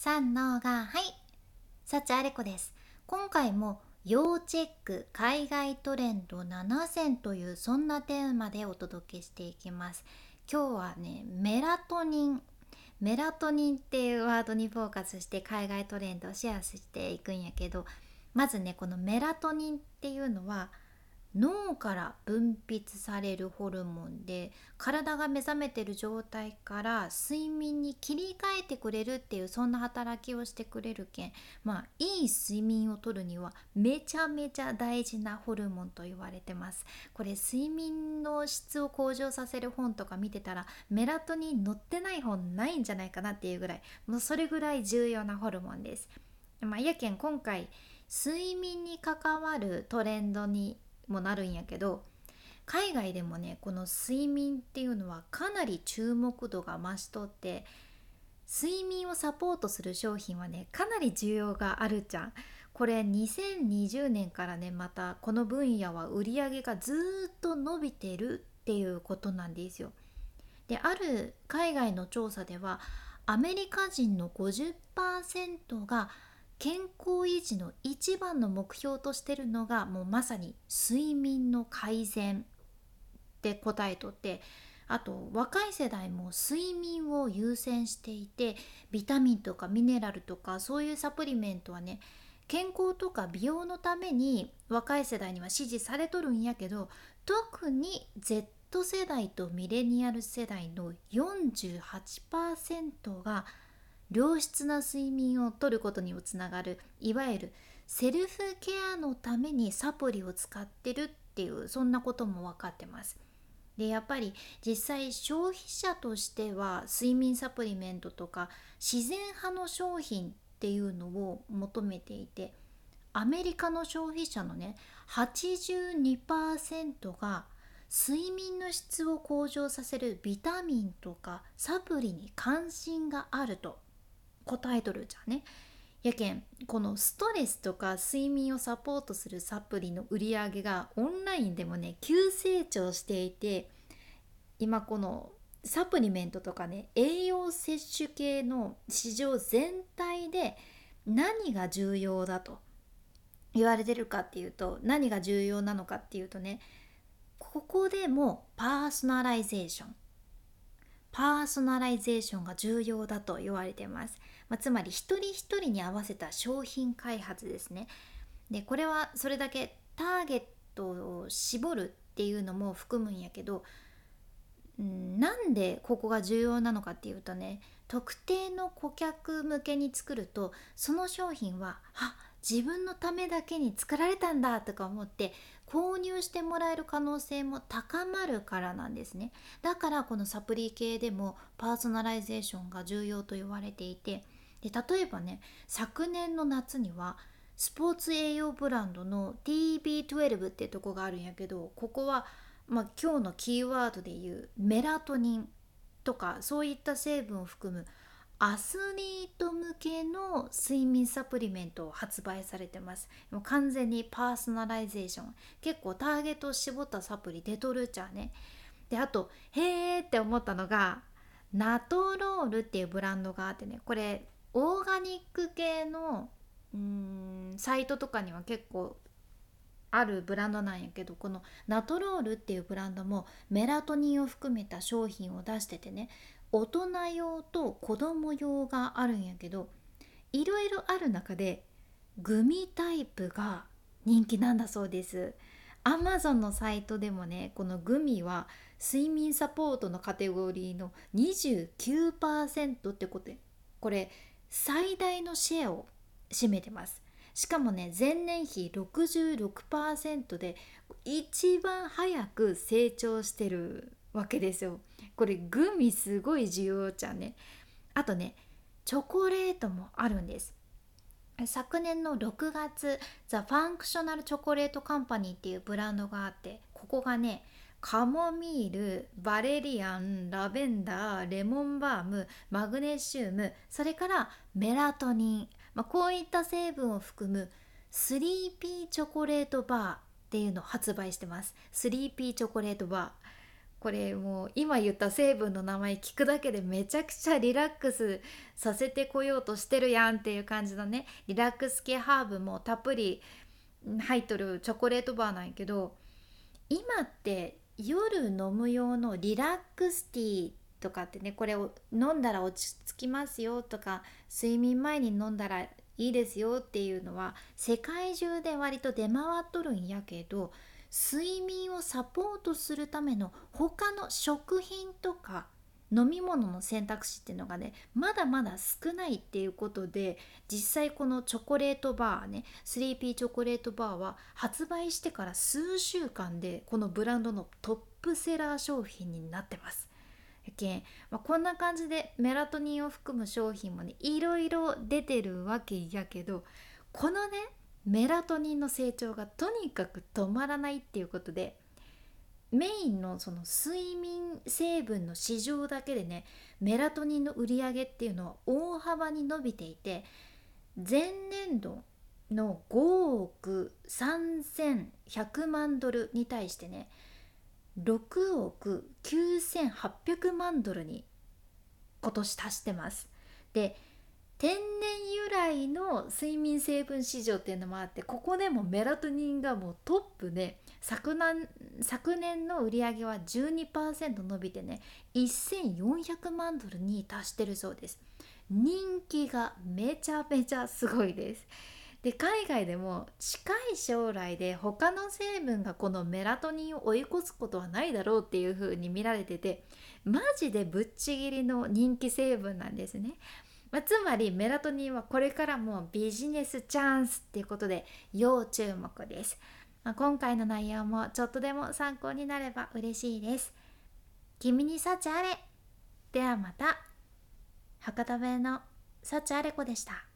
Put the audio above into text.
三のがはい。幸あれ子です。今回も要チェック海外トレンド7選というそんなテーマでお届けしていきます。今日はねメラトニン。メラトニンっていうワードにフォーカスして海外トレンドをシェアしていくんやけどまずねこのメラトニンっていうのは脳から分泌されるホルモンで体が目覚めてる状態から睡眠に切り替えてくれるっていうそんな働きをしてくれるけんまあいい睡眠をとるにはめちゃめちゃ大事なホルモンと言われてます。これ睡眠の質を向上させる本とか見てたらメラトニン載ってない本ないんじゃないかなっていうぐらいもうそれぐらい重要なホルモンです。まあやけん今回睡眠に関わるトレンドにもなるんやけど海外でもねこの睡眠っていうのはかなり注目度が増しとって睡眠をサポートする商品はねかなり需要があるじゃん。これ2020年からねまたこの分野は売り上げがずっと伸びてるっていうことなんですよ。である海外の調査ではアメリカ人の50%が健康維持の一番の目標としてるのがもうまさに睡眠の改善って答えとってあと若い世代も睡眠を優先していてビタミンとかミネラルとかそういうサプリメントはね健康とか美容のために若い世代には支持されとるんやけど特に Z 世代とミレニアル世代の48%が良質な睡眠をとることにもつながるいわゆるセルフケアのためにサプリを使ってるっていうそんなことも分かってます。でやっぱり実際消費者としては睡眠サプリメントとか自然派の商品っていうのを求めていてアメリカの消費者のね82%が睡眠の質を向上させるビタミンとかサプリに関心があると答えとるじゃね。やけんこのストレスとか睡眠をサポートするサプリの売り上げがオンラインでもね急成長していて今このサプリメントとかね栄養摂取系の市場全体で何が重要だと言われてるかっていうと何が重要なのかっていうとねここでもパーソナライゼーションパーソナライゼーションが重要だと言われてます、まあ、つまり一人一人に合わせた商品開発ですね。でこれはそれだけターゲットを絞るっていうのも含むんやけどんなんでここが重要なのかっていうとね特定の顧客向けに作るとその商品はあ自分のためだけに作られたんだとか思って購入してもらえる可能性も高まるからなんですね。だからこのサプリ系でもパーソナライゼーションが重要と言われていてで例えばね昨年の夏にはスポーツ栄養ブランドの TB12 っていうとこがあるんやけどここは、まあ、今日のキーワードで言うメラトニンとかそういった成分を含むアスリート向けの睡眠サプリメントを発売されてます。もう完全にパーソナライゼーション。結構ターゲットを絞ったサプリ出とるちゃうね。であとへーって思ったのが Natrol っていうブランドがあってね。これオーガニック系のうんサイトとかには結構あるブランドなんやけどこのナトロールっていうブランドもメラトニンを含めた商品を出しててね大人用と子供用があるんやけどいろいろある中でグミタイプが人気なんだそうです。アマゾンのサイトでもねこのグミは睡眠サポートのカテゴリーの29%ってことでこれ最大のシェアを占めてます。しかもね前年比66%で一番早く成長してるわけですよ。これグミすごい需要じゃんね。あとねチョコレートもあるんです。昨年の6月 The Functional Chocolate Company っていうブランドがあってここがねカモミールバレリアンラベンダーレモンバームマグネシウムそれからメラトニン、まあ、こういった成分を含む 3P チョコレートバーっていうのを発売してます。3P チョコレートバー。これもう今言った成分の名前聞くだけでめちゃくちゃリラックスさせてこようとしてるやんっていう感じのねリラックス系ハーブもたっぷり入っとるチョコレートバーなんやけど今って夜飲む用のリラックスティーとかってねこれを飲んだら落ち着きますよとか睡眠前に飲んだらいいですよっていうのは世界中で割と出回っとるんやけど睡眠をサポートするための他の食品とか飲み物の選択肢っていうのがねまだまだ少ないっていうことで実際このチョコレートバーねスリーピーチョコレートバーは発売してから数週間でこのブランドのトップセラー商品になってます。けん、まあ、こんな感じでメラトニンを含む商品もねいろいろ出てるわけやけどこのねメラトニンの成長がとにかく止まらないっていうことでメインのその睡眠成分の市場だけでねメラトニンの売り上げっていうのは大幅に伸びていて前年度の5億3100万ドルに対してね6億9800万ドルに今年足してます。で天然由来の睡眠成分市場っていうのもあってここでもメラトニンがもうトップで昨年昨年の売り上げは12%伸びてね1400万ドルに達してるそうです。人気がめちゃめちゃすごいです。で海外でも近い将来で他の成分がこのメラトニンを追い越すことはないだろうっていう風に見られててマジでぶっちぎりの人気成分なんですね。まあ、つまりメラトニンはこれからもビジネスチャンスっていうことで要注目です、まあ、今回の内容もちょっとでも参考になれば嬉しいです。君に幸あれ。ではまた。博多弁の幸あれ子でした。